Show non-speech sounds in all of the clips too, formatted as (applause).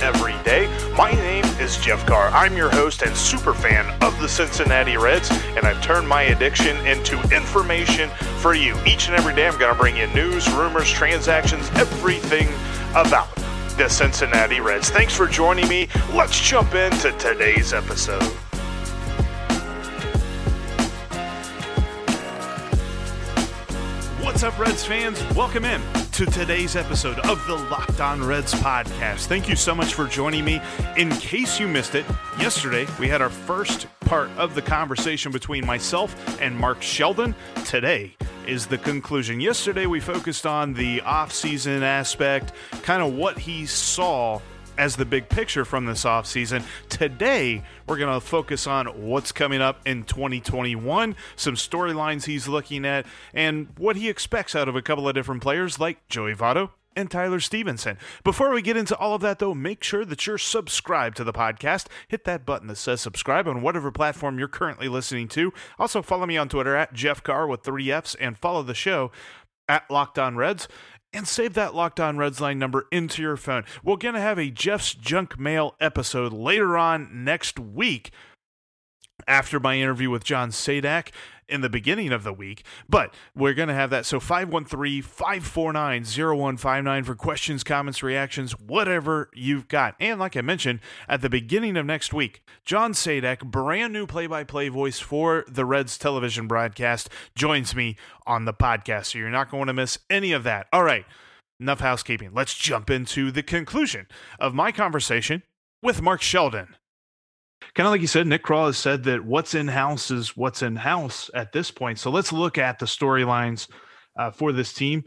every day. My name is Jeff Carr. I'm your host and super fan of the Cincinnati Reds, and I've turned my addiction into information for you. Each and every day, I'm going to bring you news, rumors, transactions, everything about the Cincinnati Reds. Thanks for joining me. Let's jump into today's episode. What's up, Reds fans? Welcome in to today's episode of the Locked On Reds podcast. Thank you so much for joining me. In case you missed it, yesterday we had our first part of the conversation between myself and Mark Sheldon. Today is the conclusion. Yesterday we focused on the off-season aspect, kind of what he saw as the big picture from this offseason. Today, we're going to focus on what's coming up in 2021, some storylines he's looking at, and what he expects out of a couple of different players like Joey Votto and Tyler Stephenson. Before we get into all of that, though, make sure that you're subscribed to the podcast. Hit that button that says subscribe on whatever platform you're currently listening to. Also, follow me on Twitter at Jeff Carr with three F's and follow the show at Locked On Reds and save that Locked On Reds line number into your phone. We're going to have a Jeff's Junk Mail episode later on next week after my interview with John Sadak in the beginning of the week, but we're going to have that. So 513 549 0159 for questions, comments, reactions, whatever you've got. And like I mentioned at the beginning of next week, John Sadak, brand new play by play voice for the Reds television broadcast, joins me on the podcast. So you're not going to miss any of that. All right, enough housekeeping. Let's jump into the conclusion of my conversation with Mark Sheldon kind of like you said, Nick Krall has said that what's in house is what's in house at this point. So let's look at the storylines uh, for this team.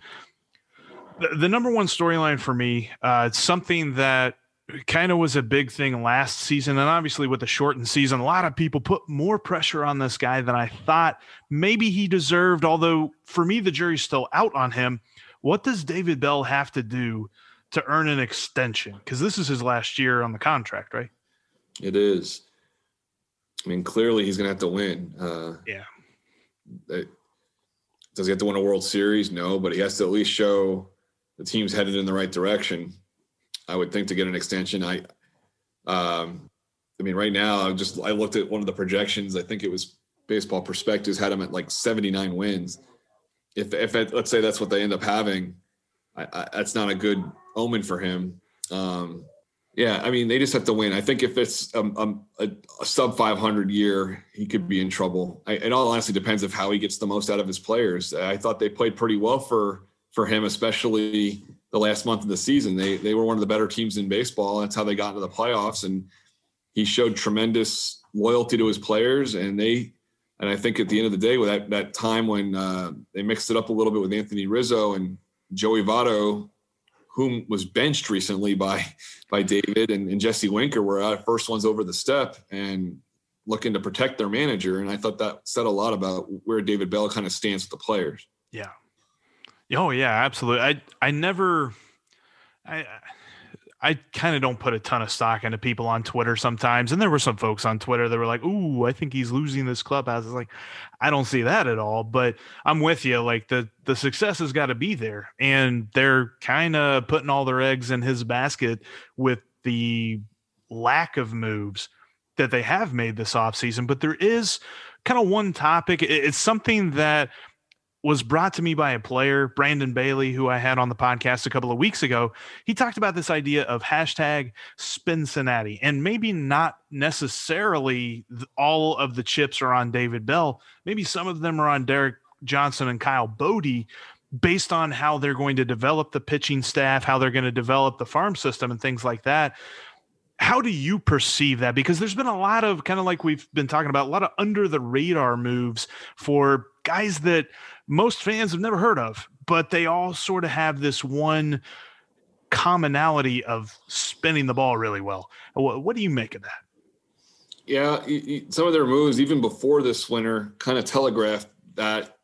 The, the number one storyline for me, uh, it's something that kind of was a big thing last season. And obviously, with the shortened season, a lot of people put more pressure on this guy than I thought maybe he deserved. Although, for me, the jury's still out on him. What does David Bell have to do to earn an extension? Because this is his last year on the contract, right? It is. I mean, clearly he's going to have to win. Uh, yeah. does he have to win a World Series? No, but he has to at least show the team's headed in the right direction. I would think to get an extension. I, um, I mean, right now I just I looked at one of the projections. I think it was Baseball Prospectus had him at like 79 wins. If if it, let's say that's what they end up having, I, I, that's not a good omen for him. Um, yeah, I mean, they just have to win. I think if it's um, um, a, a, sub 500 year, he could be in trouble. I, it all honestly depends of how he gets the most out of his players. I thought they played pretty well for for him, especially the last month of the season. They they were one of the better teams in baseball. That's how they got into the playoffs, and he showed tremendous loyalty to his players. And they, and I think at the end of the day, with that that time when uh, they mixed it up a little bit with Anthony Rizzo and Joey Votto whom was benched recently by by David and, and Jesse Winker were our first ones over the step and looking to protect their manager. And I thought that said a lot about where David Bell kind of stands with the players. Yeah. Oh yeah, absolutely. I I never I I kind of don't put a ton of stock into people on Twitter sometimes. And there were some folks on Twitter that were like, Ooh, I think he's losing this clubhouse. It's like, I don't see that at all. But I'm with you. Like the the success has got to be there. And they're kind of putting all their eggs in his basket with the lack of moves that they have made this offseason. But there is kind of one topic. It's something that was brought to me by a player, Brandon Bailey, who I had on the podcast a couple of weeks ago. He talked about this idea of hashtag Cincinnati, and maybe not necessarily all of the chips are on David Bell. Maybe some of them are on Derek Johnson and Kyle Boddy based on how they're going to develop the pitching staff, how they're going to develop the farm system, and things like that. How do you perceive that? Because there's been a lot of kind of like we've been talking about, a lot of under the radar moves for guys that most fans have never heard of, but they all sort of have this one commonality of spinning the ball really well. What, what do you make of that? Yeah, some of their moves, even before this winter, kind of telegraphed that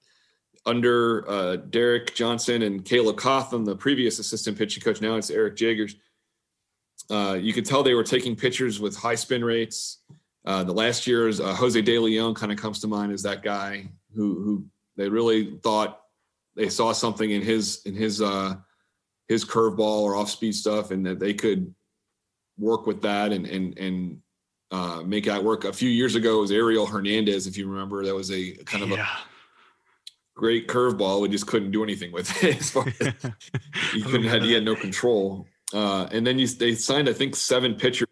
under uh, Derek Johnson and Caleb Cotham, the previous assistant pitching coach, now it's Eric Jagers. Uh, you could tell they were taking pitchers with high spin rates. Uh, the last year's uh, Jose De Leon kind of comes to mind as that guy who who they really thought they saw something in his in his uh, his curveball or off speed stuff, and that they could work with that and and and uh, make that work. A few years ago, it was Ariel Hernandez, if you remember. That was a kind of yeah. a great curveball. We just couldn't do anything with it. (laughs) As far as he (laughs) couldn't had he had no (laughs) control. Uh, and then you, they signed, I think, seven pitchers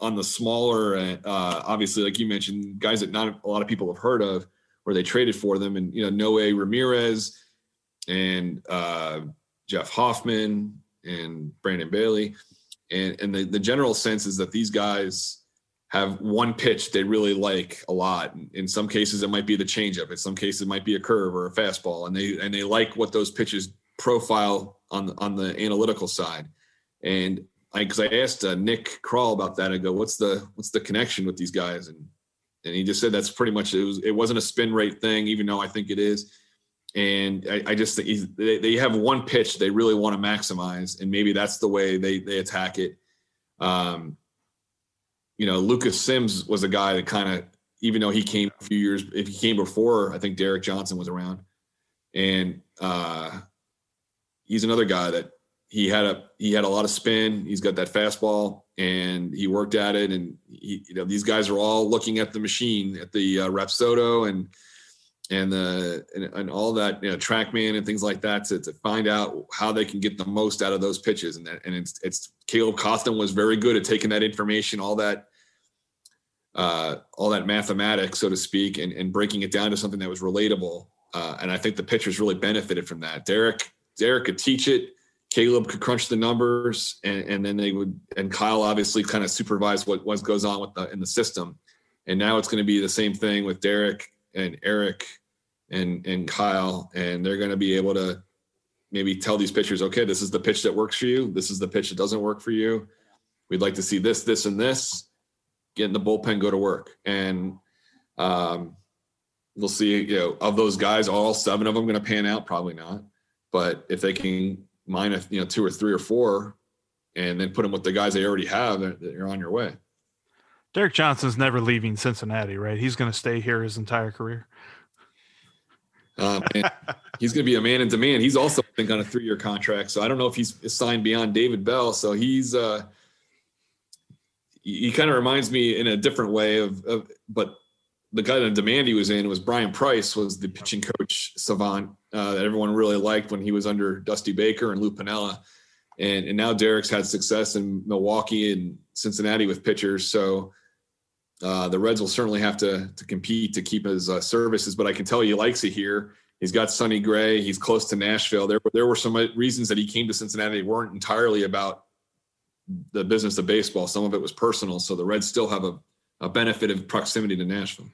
on the smaller, uh, obviously, like you mentioned, guys that not a lot of people have heard of, where they traded for them, and you know Noe Ramirez and uh, Jeff Hoffman and Brandon Bailey, and and the, the general sense is that these guys have one pitch they really like a lot. In some cases, it might be the changeup. In some cases, it might be a curve or a fastball, and they and they like what those pitches profile on the, on the analytical side. And because I, I, asked uh, Nick Krall about that, I go, "What's the what's the connection with these guys?" And and he just said that's pretty much it was. It wasn't a spin rate thing, even though I think it is. And I, I just think they, they have one pitch they really want to maximize, and maybe that's the way they they attack it. Um, you know, Lucas Sims was a guy that kind of, even though he came a few years, if he came before, I think Derek Johnson was around, and uh, he's another guy that he had a he had a lot of spin. He's got that fastball, and he worked at it. And he, you know, these guys are all looking at the machine at the uh, Rapsodo and and the and, and, all that you know TrackMan and things like that to, to find out how they can get the most out of those pitches. And that and it's it's Caleb Cotham was very good at taking that information, all that uh, all that mathematics, so to speak, and, and breaking it down to something that was relatable. Uh, and I think the pitchers really benefited from that. Derek Derek could teach it Caleb could crunch the numbers, and, and then they would, and Kyle obviously kind of supervise what what goes on with the in the system. And now it's going to be the same thing with Derek and Eric and and Kyle, and they're going to be able to maybe tell these pitchers, okay, this is the pitch that works for you. This is the pitch that doesn't work for you. We'd like to see this, this, and this. Get in the bullpen, go to work, and um, we'll see. You know, of those guys, all seven of them going to pan out? Probably not. But if they can minus you know two or three or four, and then put them with the guys they already have, you're on your way. Derek Johnson's never leaving Cincinnati, right? He's going to stay here his entire career. (laughs) Um, he's going to be a man in demand. He's also I think on a three-year contract, so I don't know if he's signed beyond David Bell. So he's uh, he kind of reminds me in a different way of, of but the guy that demand he was in was Bryan Price, was the pitching coach savant uh, that everyone really liked when he was under Dusty Baker and Lou Piniella. And, and now Derek's had success in Milwaukee and Cincinnati with pitchers. So uh, the Reds will certainly have to, to compete to keep his uh, services, but I can tell you he likes it here. He's got Sonny Gray. He's close to Nashville. There, there were some reasons that he came to Cincinnati. They weren't entirely about the business of baseball. Some of it was personal. So the Reds still have a, a benefit of proximity to Nashville.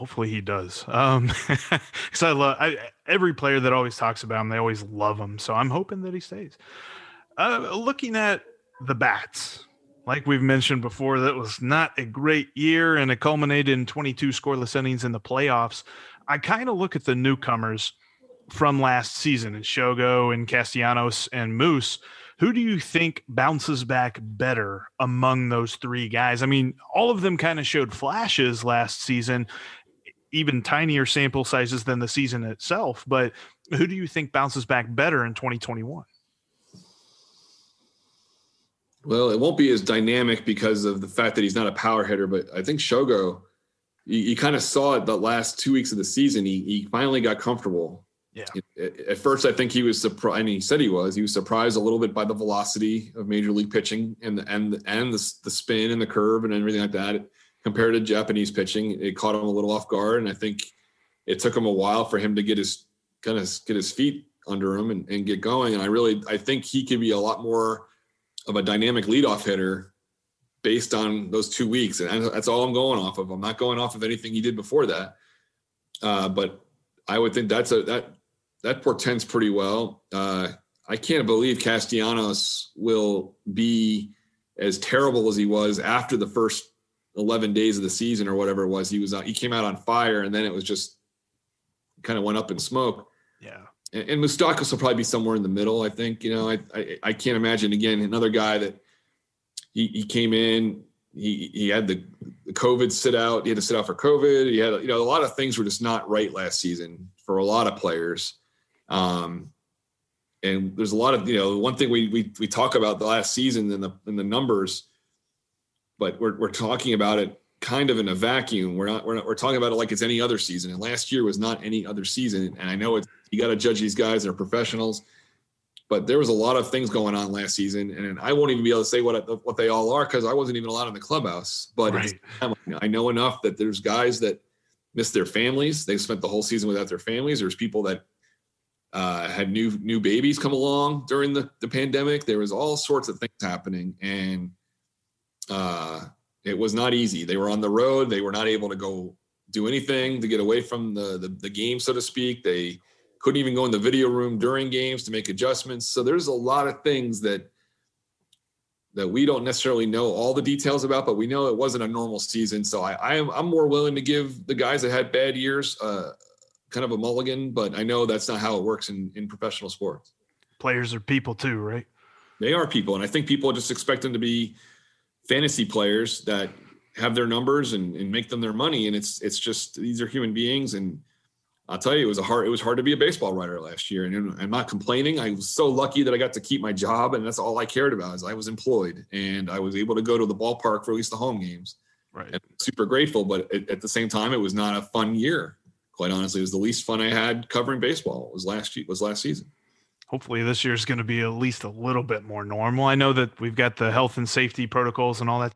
Hopefully he does. Um, (laughs) because I love I, every player that always talks about him. They always love him. So I'm hoping that he stays. Uh, looking at the bats, like we've mentioned before, that was not a great year, and it culminated in 22 scoreless innings in the playoffs. I kind of look at the newcomers from last season, and Shogo and Castellanos and Moose. Who do you think bounces back better among those three guys? I mean, all of them kind of showed flashes last season, even tinier sample sizes than the season itself. But who do you think bounces back better in 2021? Well, it won't be as dynamic because of the fact that he's not a power hitter, but I think Shogo, you, you kind of saw it the last two weeks of the season. He, he finally got comfortable. Yeah. At first, I think he was surprised. Mean, he said he was. He was surprised a little bit by the velocity of major league pitching and the and the, and the, the spin and the curve and everything like that compared to Japanese pitching. It caught him a little off guard, and I think it took him a while for him to get his kind of get his feet under him and, and get going. And I really I think he could be a lot more of a dynamic leadoff hitter based on those two weeks, and that's all I'm going off of. I'm not going off of anything he did before that. Uh, but I would think that's a that that portends pretty well. Uh, I can't believe Castellanos will be as terrible as he was after the first 11 days of the season or whatever it was, he was out he came out on fire, and then it was just kind of went up in smoke. Yeah. And, and Moustakas will probably be somewhere in the middle. I think. You know, I, I I can't imagine again another guy that he he came in. He he had the, the COVID sit out. He had to sit out for COVID. He had you know a lot of things were just not right last season for a lot of players. Um, and there's a lot of you know one thing we we we talk about the last season and the in the numbers, but we're we're talking about it kind of in a vacuum. We're not we're not we're talking about it like it's any other season. And last year was not any other season. And I know it's you got to judge these guys; they're professionals. But there was a lot of things going on last season, and I won't even be able to say what what they all are because I wasn't even allowed in the clubhouse. But Right. I know enough that there's guys that miss their families. They spent the whole season without their families. There's people that uh, had new new babies come along during the, the pandemic. There was all sorts of things happening, and uh, it was not easy. They were on the road. They were not able to go do anything to get away from the, the the game, so to speak. They couldn't even go in the video room during games to make adjustments. So there's a lot of things that that we don't necessarily know all the details about, but we know it wasn't a normal season. So I, I am I'm more willing to give the guys that had bad years uh, kind of a mulligan, but I know that's not how it works in in professional sports. Players are people too, right? They are people, and I think people just expect them to be fantasy players that have their numbers and, and make them their money. And it's it's just these are human beings, and I'll tell you, it was a hard it was hard to be a baseball writer last year. And I'm not complaining. I was so lucky that I got to keep my job, and that's all I cared about. Is I was employed, and I was able to go to the ballpark for at least the home games. Right. And I'm super grateful, but at, at the same time, it was not a fun year. Quite honestly, it was the least fun I had covering baseball. Was last was last season. Hopefully this year is going to be at least a little bit more normal. I know that we've got the health and safety protocols and all that.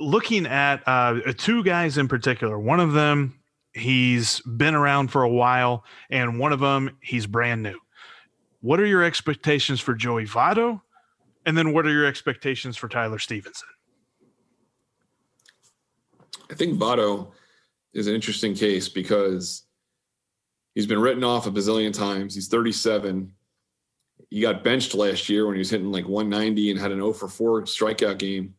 Looking at uh, two guys in particular, one of them he's been around for a while, and one of them he's brand new. What are your expectations for Joey Votto? And then what are your expectations for Tyler Stephenson? I think Votto is an interesting case because he's been written off a bazillion times. He's 37. He got benched last year when he was hitting like 190 and had an 0 for 4 strikeout game.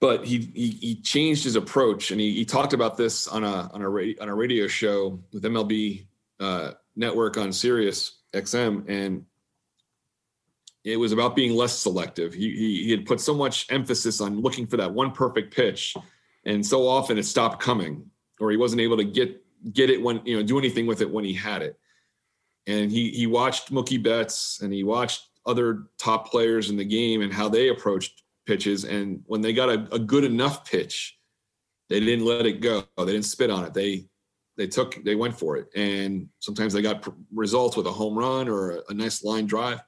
But he he, he changed his approach, and he, he talked about this on a on a radio, on a radio show with MLB uh, Network on Sirius XM, and it was about being less selective. He, he he had put so much emphasis on looking for that one perfect pitch, and so often it stopped coming, or he wasn't able to get get it when you know do anything with it when he had it. And he he watched Mookie Betts and he watched other top players in the game and how they approached pitches. And when they got a, a good enough pitch, they didn't let it go. They didn't spit on it. They they took they went for it. And sometimes they got pr- results with a home run or a, a nice line drive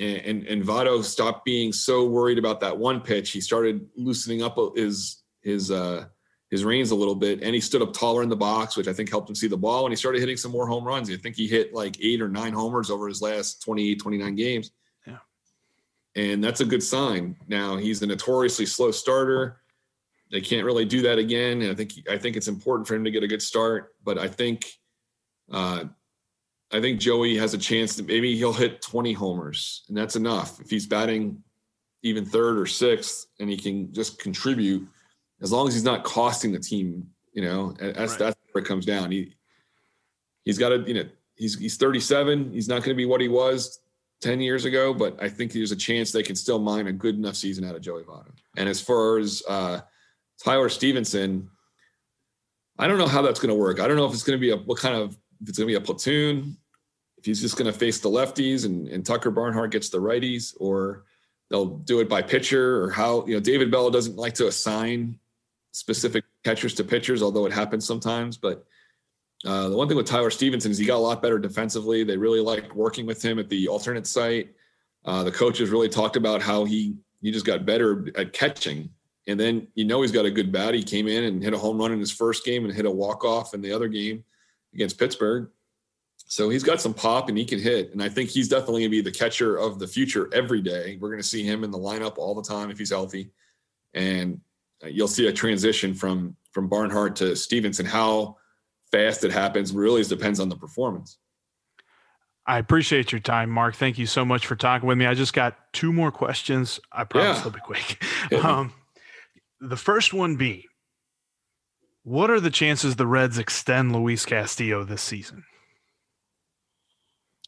and, and and stopped being so worried about that one pitch. He started loosening up his his uh, his reins a little bit, and he stood up taller in the box, which I think helped him see the ball. And he started hitting some more home runs. I think he hit like eight or nine homers over his last 28, 29 games. Yeah. And that's a good sign. Now he's a notoriously slow starter. They can't really do that again. And I think I think it's important for him to get a good start. But I think uh, I think Joey has a chance to maybe he'll hit 20 homers, and that's enough. If he's batting even third or sixth and he can just contribute, as long as he's not costing the team, you know, that's Right. that's where it comes down. He he's got to, you know, he's he's 37. He's not going to be what he was 10 years ago, but I think there's a chance they can still mine a good enough season out of Joey Votto. And as far as uh, Tyler Stephenson, I don't know how that's going to work. I don't know if it's going to be a what kind of if it's going to be a platoon, if he's just going to face the lefties and, and Tucker Barnhart gets the righties, or they'll do it by pitcher, or how you know David Bell doesn't like to assign specific catchers to pitchers, although it happens sometimes. But uh, the one thing with Tyler Stephenson is he got a lot better defensively. They really liked working with him at the alternate site. Uh, the coaches really talked about how he he just got better at catching. And then you know he's got a good bat. He came in and hit a home run in his first game and hit a walk off in the other game against Pittsburgh. So he's got some pop and he can hit. And I think he's definitely going to be the catcher of the future every day. We're going to see him in the lineup all the time if he's healthy. And you'll see a transition from from Barnhart to Stephenson. How fast it happens really depends on the performance. I appreciate your time, Mark. Thank you so much for talking with me. I just got two more questions. I promise Yeah. they'll be quick. (laughs) Um, the first one being, what are the chances the Reds extend Luis Castillo this season?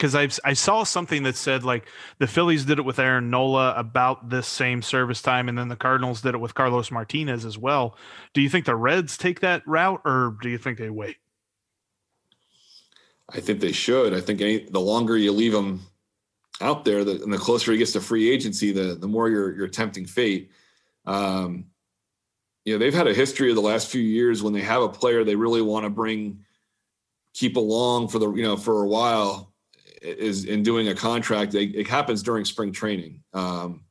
Because I I saw something that said like the Phillies did it with Aaron Nola about this same service time, and then the Cardinals did it with Carlos Martinez as well. Do you think the Reds take that route, or do you think they wait? I think they should. I think any, the longer you leave them out there, the, and the closer he gets to free agency, the the more you're you're tempting fate. Um, you know, they've had a history of the last few years when they have a player they really want to bring, keep along for the you know for a while, is in doing a contract. It happens during spring training. Um,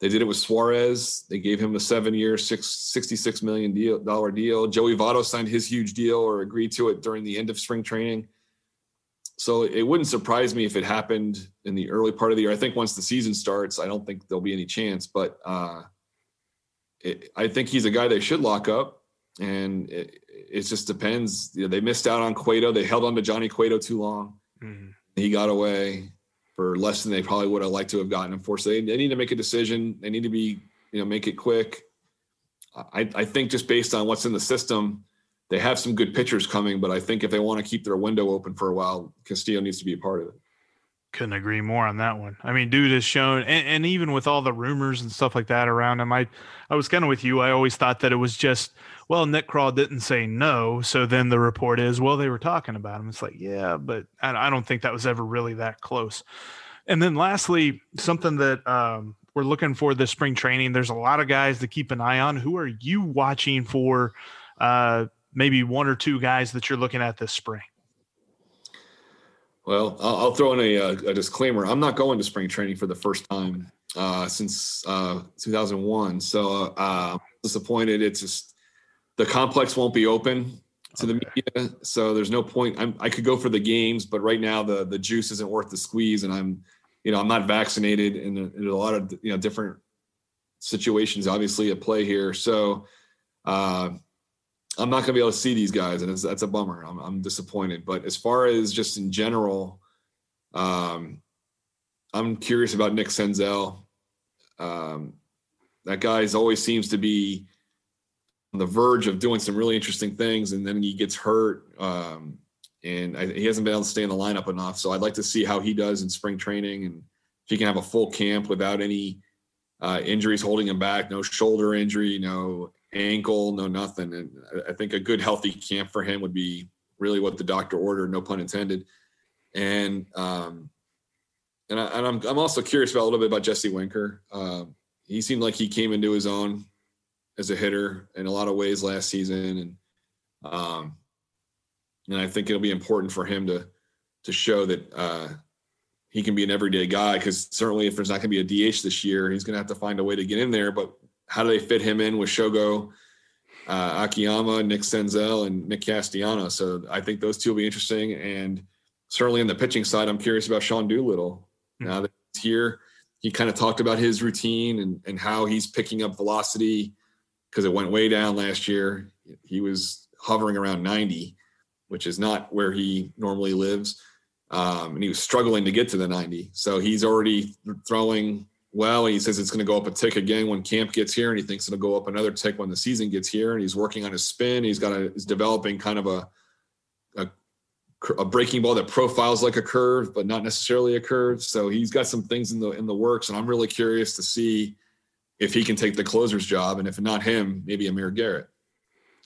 they did it with Suarez. They gave him a seven-year, six, $66 million deal, dollar deal. Joey Votto signed his huge deal or agreed to it during the end of spring training. So it wouldn't surprise me if it happened in the early part of the year. I think once the season starts, I don't think there'll be any chance. But uh, it, I think he's a guy they should lock up, and it, it just depends. You know, they missed out on Cueto. They held on to Johnny Cueto too long. Mm-hmm. He got away for less than they probably would have liked to have gotten him for. So they, they need to make a decision. They need to be, you know, make it quick. I, I think just based on what's in the system they have some good pitchers coming, but I think if they want to keep their window open for a while, Castillo needs to be a part of it. Couldn't agree more on that one. I mean, dude has shown, and, and even with all the rumors and stuff like that around him, I, I was kind of with you. I always thought that it was just, well, Nick Krall didn't say no, so then the report is, well, they were talking about him. It's like, yeah, but I, I don't think that was ever really that close. And then lastly, something that um, we're looking for this spring training. There's a lot of guys to keep an eye on. Who are you watching for? Uh, maybe one or two guys that you're looking at this spring? Well, I'll, I'll throw in a, a, disclaimer. I'm not going to spring training for the first time uh, since uh, 2001. So uh, disappointed. It's just the complex won't be open to okay. the media. So there's no point. I'm, i could go for the games, but right now the the juice isn't worth the squeeze, and I'm, you know, I'm not vaccinated, and there's a lot of you know different situations obviously at play here. So uh, I'm not going to be able to see these guys, and that's a bummer. I'm, I'm, disappointed. But as far as just in general, um, I'm curious about Nick Senzel. Um, that guy always seems to be on the verge of doing some really interesting things, and then he gets hurt, um, and I, he hasn't been able to stay in the lineup enough. So I'd like to see how he does in spring training, and if he can have a full camp without any uh, injuries holding him back, no shoulder injury, no ankle, no nothing. And I think a good healthy camp for him would be really what the doctor ordered, no pun intended. And um, and, I, am I'm, I'm also curious about a little bit about Jesse Winker. Um, he seemed like he came into his own as a hitter in a lot of ways last season, and um, and I think it'll be important for him to to show that uh, he can be an everyday guy. Because certainly, if there's not going to be a DH this year, he's going to have to find a way to get in there. But how do they fit him in with Shogo uh, Akiyama, Nick Senzel, and Nick Castellano? So I think those two will be interesting. And certainly on the pitching side, I'm curious about Sean Doolittle. Mm-hmm. Now that he's here, he kind of talked about his routine and, and how he's picking up velocity because it went way down last year. He was hovering around 90, which is not where he normally lives. Um, and he was struggling to get to the 90. So he's already throwing well. He says it's going to go up a tick again when camp gets here, and he thinks it'll go up another tick when the season gets here. And he's working on his spin. He's got a, he's developing kind of a, a, a breaking ball that profiles like a curve, but not necessarily a curve. So he's got some things in the in the works, and I'm really curious to see if he can take the closer's job, and if not him, maybe Amir Garrett.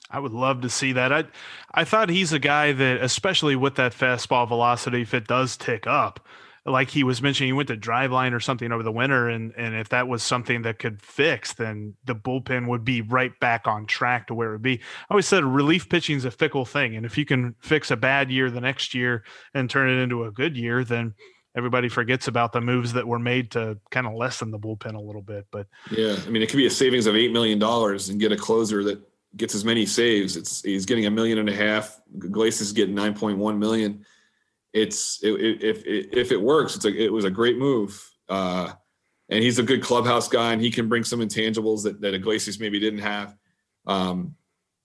I would love to see that. I I thought he's a guy that, especially with that fastball velocity, if it does tick up, like he was mentioning, he went to Driveline or something over the winter, and and if that was something that could fix, then the bullpen would be right back on track to where it would be. I always said relief pitching is a fickle thing, and if you can fix a bad year the next year and turn it into a good year, then everybody forgets about the moves that were made to kind of lessen the bullpen a little bit. But yeah, I mean, it could be a savings of eight million dollars and get a closer that gets as many saves. It's he's getting a million and a half. Glace is getting nine point one million it's it, it, if if it works, it's a, it was a great move. Uh, and he's a good clubhouse guy, and he can bring some intangibles that that Iglesias maybe didn't have. Um,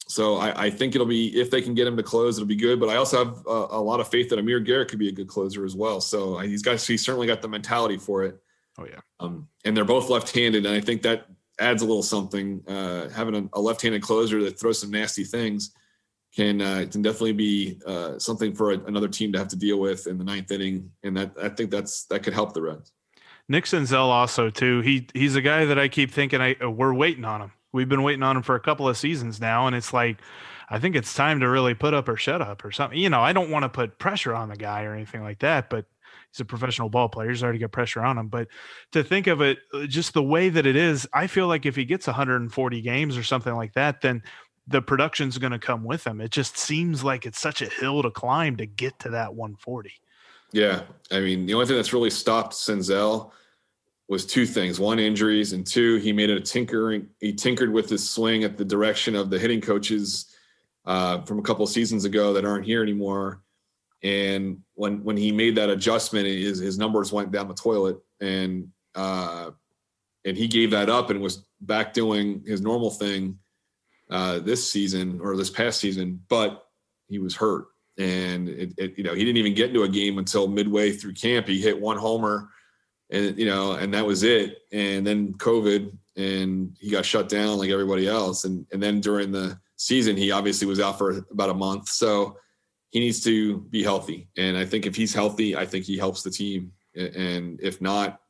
so I, I, think it'll be if they can get him to close, it'll be good. But I also have a, a, lot of faith that Amir Garrett could be a good closer as well. So he's got he's certainly got the mentality for it. Oh yeah. Um, and they're both left-handed, and I think that adds a little something. Uh, having a, a, left-handed closer that throws some nasty things can uh, can definitely be uh, something for a, another team to have to deal with in the ninth inning, and that I think that's that could help the Reds. Nick Senzel also too. He he's a guy that I keep thinking I we're waiting on him. We've been waiting on him for a couple of seasons now, and it's like I think it's time to really put up or shut up or something. You know, I don't want to put pressure on the guy or anything like that, but he's a professional ball player. He's already got pressure on him. But to think of it uh, just the way that it is, I feel like if he gets 140 games or something like that, then the production's going to come with him. It just seems like it's such a hill to climb to get to that 140. Yeah. I mean, the only thing that's really stopped Senzel was two things one injuries and two he made a tinkering he tinkered with his swing at the direction of the hitting coaches uh, from a couple seasons ago that aren't here anymore and when when he made that adjustment his, his numbers went down the toilet and uh, and he gave that up and was back doing his normal thing uh, this season or this past season but he was hurt and it, it, you know he didn't even get into a game until midway through camp he hit one homer and you know, and that was it. And then COVID, and he got shut down like everybody else. And and then during the season, he obviously was out for about a month. So he needs to be healthy. And I think if he's healthy, I think he helps the team. And if not,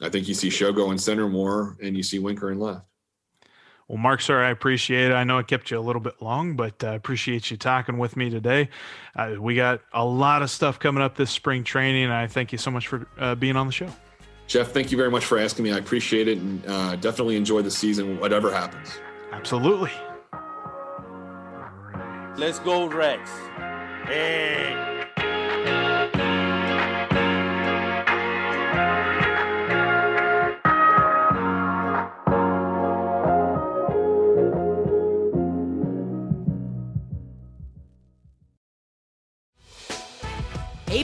I think you see Shogo in center more, and you see Winker in left. Well, Mark, sir, I appreciate it. I know it kept you a little bit long, but I uh, appreciate you talking with me today. Uh, we got a lot of stuff coming up this spring training, and I thank you so much for uh, being on the show. Jeff, thank you very much for asking me. I appreciate it and uh, definitely enjoy the season, whatever happens. Absolutely. Let's go, Rex. Hey. Hey,